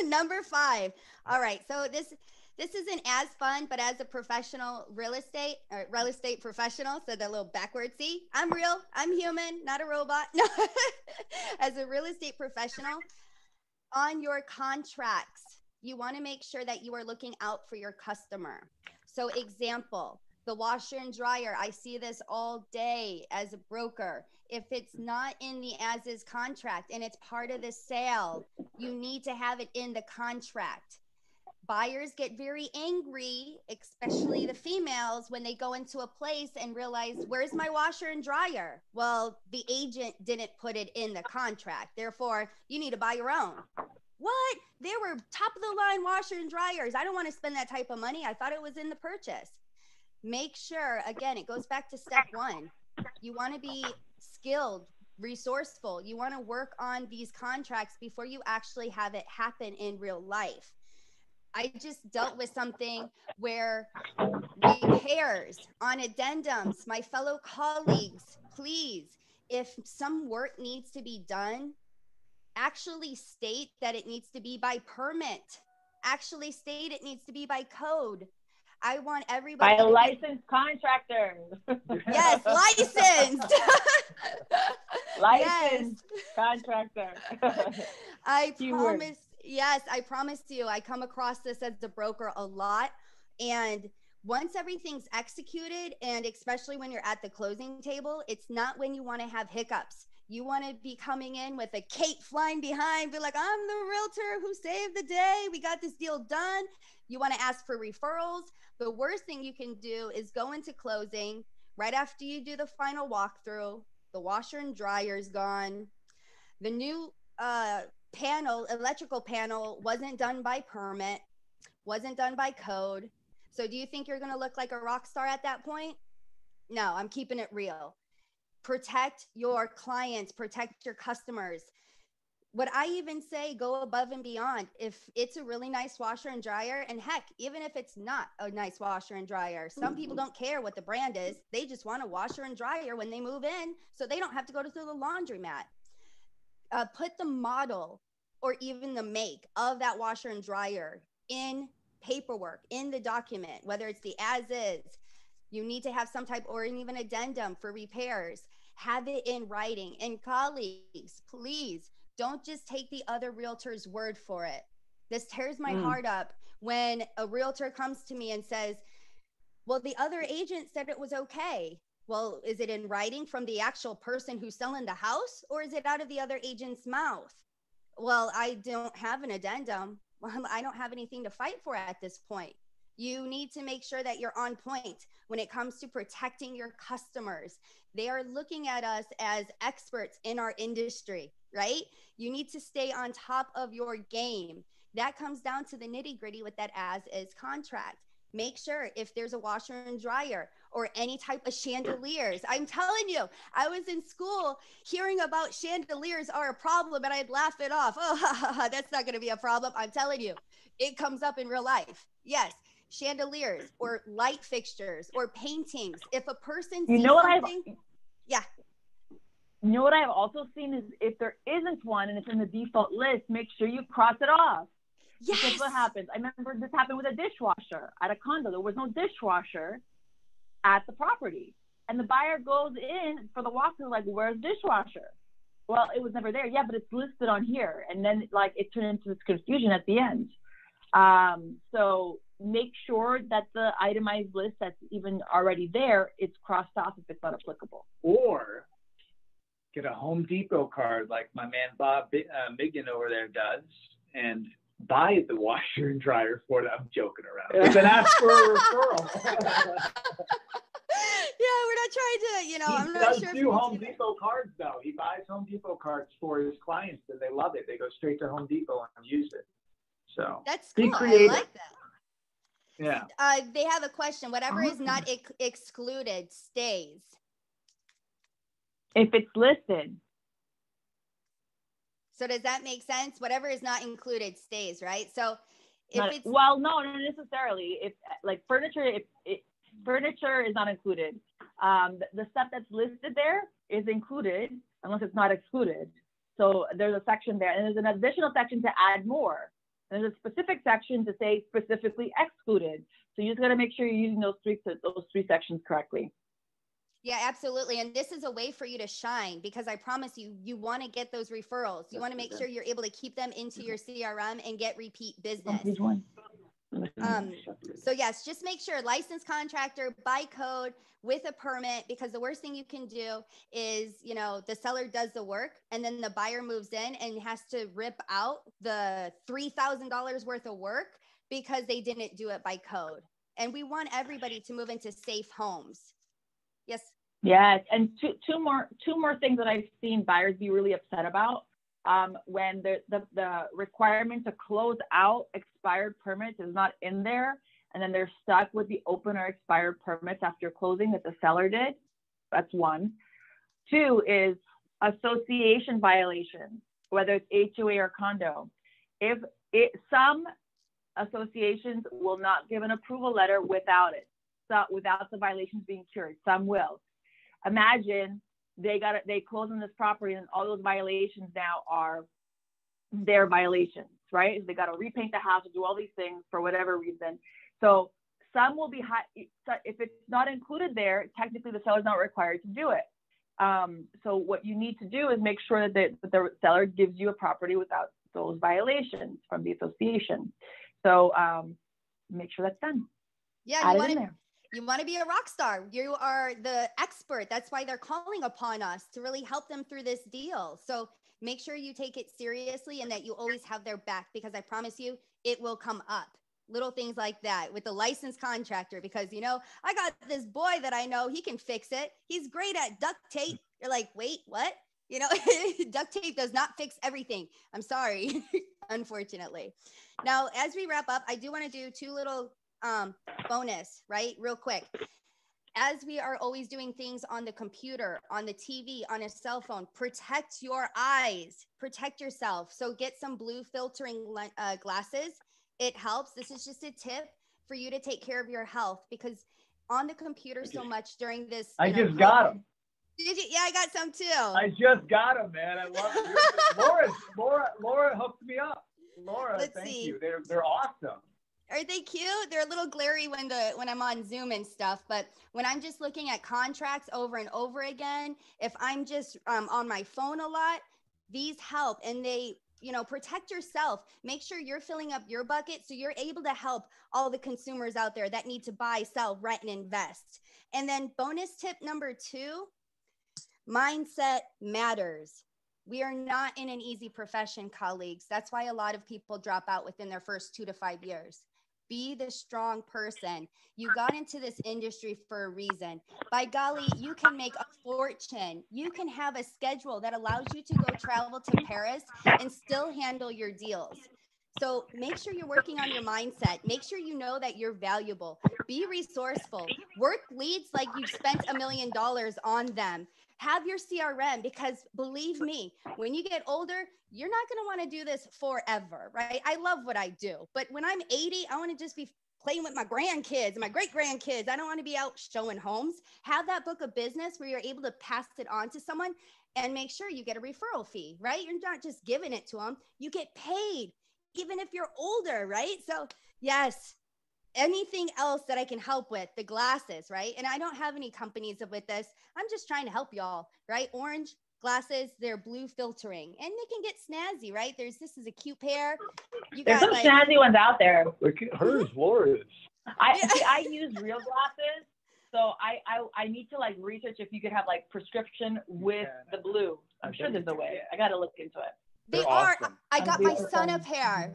on. Number five. All right. So this this isn't as fun, but as a professional real estate or real estate professional, so that little backwards. See, I'm real. I'm human, not a robot. No. as a real estate professional, on your contracts, you want to make sure that you are looking out for your customer. So, example, the washer and dryer, I see this all day as a broker. If it's not in the as is contract and it's part of the sale, you need to have it in the contract. Buyers get very angry, especially the females, when they go into a place and realize, where's my washer and dryer? Well, the agent didn't put it in the contract. Therefore, you need to buy your own. What? They were top of the line washer and dryers. I don't want to spend that type of money. I thought it was in the purchase. Make sure, again, it goes back to step one. You want to be skilled, resourceful. You want to work on these contracts before you actually have it happen in real life. I just dealt with something where repairs on addendums, my fellow colleagues, please, if some work needs to be done, actually state that it needs to be by permit. Actually state it needs to be by code. I want everybody By a licensed contractor. Yes, licensed. licensed contractor. I Keyword. promise. Yes, I promise you. I come across this as a broker a lot. And once everything's executed, and especially when you're at the closing table, it's not when you want to have hiccups. You want to be coming in with a cape flying behind, be like, I'm the realtor who saved the day. We got this deal done. You want to ask for referrals. The worst thing you can do is go into closing right after you do the final walkthrough. The washer and dryer's gone. The new uh, panel, electrical panel, wasn't done by permit, wasn't done by code. So, do you think you're going to look like a rock star at that point? No, I'm keeping it real. Protect your clients, protect your customers. What I even say, go above and beyond. If it's a really nice washer and dryer, and heck, even if it's not a nice washer and dryer, some people don't care what the brand is. They just want a washer and dryer when they move in so they don't have to go to the laundromat uh, put the model or even the make of that washer and dryer in paperwork in the document whether it's the as is you need to have some type or even addendum for repairs have it in writing. And colleagues please don't just take the other realtor's word for it. This tears my Mm. heart up when a realtor comes to me and says well the other agent said it was okay well, is it in writing from the actual person who's selling the house or is it out of the other agent's mouth? Well, I don't have an addendum. I don't have anything to fight for at this point. You need to make sure that you're on point when it comes to protecting your customers. They are looking at us as experts in our industry, right? You need to stay on top of your game. That comes down to the nitty gritty with that as is contract. Make sure if there's a washer and dryer or any type of chandeliers. I'm telling you, I was in school hearing about chandeliers are a problem and I'd laugh it off. Oh, that's not going to be a problem. I'm telling you, it comes up in real life. Yes, chandeliers or light fixtures or paintings. If a person You know what I've something, yeah, you know what I've also seen is if there isn't one and it's in the default list, make sure you cross it off. yes, Because what happens? I remember this happened with a dishwasher at a condo. There was no dishwasher at the property. And the buyer goes in for the walkthrough, like, where's dishwasher? well, it was never there. Yeah, but it's listed on here. And then like it turned into this confusion at the end. Um, so make sure that the itemized list that's even already there, it's crossed off if it's not applicable. Or get a Home Depot card like my man Bob Bi- uh, over there does and buy the washer and dryer for it. I'm joking around. And then ask for a referral. yeah, we're not trying to, you know, he I'm not does sure. if do Home do. Depot cards though. He buys Home Depot cards for his clients and they love it. They go straight to Home Depot and use it. So That's Be cool. I creative. like that. yeah. Uh, they have a question. Whatever is not ex- excluded stays. If it's listed, So does that make sense? Whatever is not included stays, right? So if not- it's well, no, not necessarily. If like furniture, if it, furniture is not included, um, the, the stuff that's listed there is included unless it's not excluded. So there's a section there, and there's an additional section to add more. And there's a specific section to say specifically excluded. So you just got to make sure you're using those three those three sections correctly. Yeah, absolutely. And this is a way for you to shine because I promise you, you want to get those referrals. You want to make sure you're able to keep them into your CRM and get repeat business. Um, so yes, just make sure licensed contractor by code with a permit because the worst thing you can do is, you know, the seller does the work and then the buyer moves in and has to rip out the $3,000 worth of work because they didn't do it by code. And we want everybody to move into safe homes. Yes. Yes, and two two more two more things that I've seen buyers be really upset about. Um, when the, the the requirement to close out expired permits is not in there, and then they're stuck with the open or expired permits after closing that the seller did. That's one. Two is association violations, whether it's HOA or condo. If it some associations will not give an approval letter without it so without the violations being cured. Some will. Imagine they got they close on this property and all those violations now are their violations, right? They got to repaint the house or do all these things for whatever reason. So some will be high. If it's not included there, technically the seller's not required to do it. Um, so what you need to do is make sure that the, that the seller gives you a property without those violations from the association. So um, make sure that's done. Yeah. Add You it want in to there. You want to be a rock star. You are the expert. That's why they're calling upon us to really help them through this deal. So make sure you take it seriously and that you always have their back because I promise you it will come up. Little things like that with the licensed contractor because you know, I got this boy that I know, he can fix it. He's great at duct tape. You're like, "Wait, what?" You know, duct tape does not fix everything. I'm sorry, unfortunately. Now, as we wrap up, I do want to do two little um, bonus, right? Real quick. As we are always doing things on the computer, on the TV, on a cell phone, protect your eyes, protect yourself. So get some blue filtering uh, glasses. It helps. This is just a tip for you to take care of your health because on the computer so much during this. I know, just got them. Did you? Yeah, I got some too. I just got them, man. I love. Laura, Laura, Laura hooked me up. Laura, Let's thank see. you. They're they're awesome. Are they cute? They're a little glary when the when I'm on Zoom and stuff, but when I'm just looking at contracts over and over again, if I'm just um, on my phone a lot, these help and they you know protect yourself. Make sure you're filling up your bucket so you're able to help all the consumers out there that need to buy sell rent and invest. And then bonus tip number two mindset matters. We are not in an easy profession colleagues. That's why a lot of people drop out within their first two to five years be the strong person. You got into this industry for a reason. By golly, you can make a fortune. You can have a schedule that allows you to go travel to Paris and still handle your deals. So make sure you're working on your mindset. Make sure you know that you're valuable. Be resourceful. Work leads like you've spent a million dollars on them. Have your CRM because believe me, when you get older, you're not going to want to do this forever, right? I love what I do, but when I'm 80, I want to just be playing with my grandkids, and my great grandkids. I don't want to be out showing homes. Have that book of business where you're able to pass it on to someone and make sure you get a referral fee, right? You're not just giving it to them, you get paid even if you're older, right? So, yes, anything else that I can help with, the glasses, right? And I don't have any companies with this. I'm just trying to help y'all, right? Orange, glasses. They're blue filtering, and they can get snazzy, right? There's this is a cute pair. You There's got some like snazzy ones out there. Look at hers, Laura's. I see, I use real glasses, so I, I I need to like research if you could have like prescription with the blue. I'm sure there's a way. I got to look into it. they They're are. awesome. I got my Beautiful. son a pair.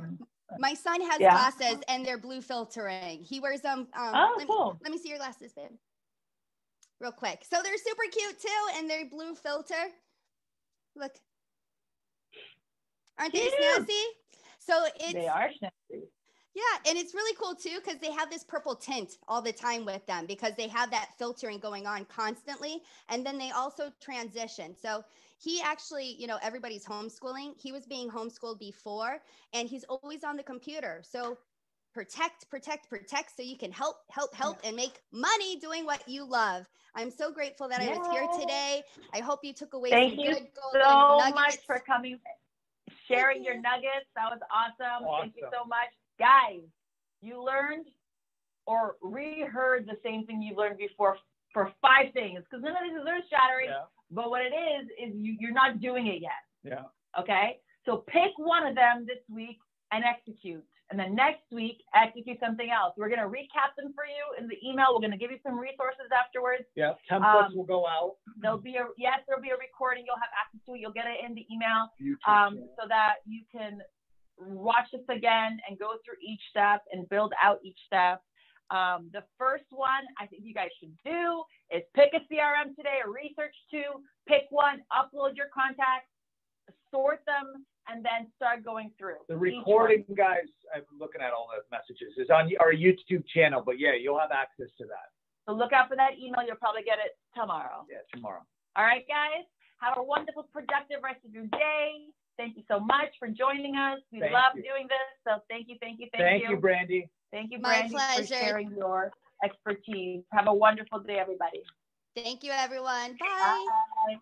My son has Yeah. glasses, and they're blue filtering. He wears them. Um, Oh, let, me, cool. let me see your glasses, babe. Real quick. So they're super cute too, and they're blue filter. Look. Aren't they Cute. snazzy? So it's They are snazzy. Yeah, and it's really cool too because they have this purple tint all the time with them because they have that filtering going on constantly. And then they also transition. So he actually, you know, everybody's homeschooling. He was being homeschooled before and he's always on the computer. So protect, protect, protect so you can help, help, help and make money doing what you love. I'm so grateful that I was here today. I hope you took away Thank some you good golden so nuggets. much for coming, sharing your nuggets. That was awesome. Thank you so much. Guys, you learned or reheard the same thing you learned before for five things because none of this is earth shattering. Yeah. But what it is, is you, you're not doing it yet. Yeah. Okay. So pick one of them this week and execute. And then next week, execute something else. We're going to recap them for you in the email. We're going to give you some resources afterwards. Yeah. Templates Um, will go out. There'll be a, yes, there'll be a recording. You'll have access to it. You'll get it in the email um, so that you can watch this again and go through each step and build out each step. Um, the first one I think you guys should do is pick a CRM today or research two, pick one, upload your contacts, sort them, and then start going through. The recording, guys, I'm looking at all the messages, is on our YouTube channel, but yeah, you'll have access to that. So look out for that email. You'll probably get it tomorrow. Yeah, tomorrow. All right, guys. Have a wonderful, productive rest of your day. Thank you so much for joining us. We Thank love you. doing this. So thank you, thank you, thank, you. Thank you, Brandy. Thank you, Brandy, for sharing your expertise. Have a wonderful day, everybody. Thank you, everyone. Bye. Bye.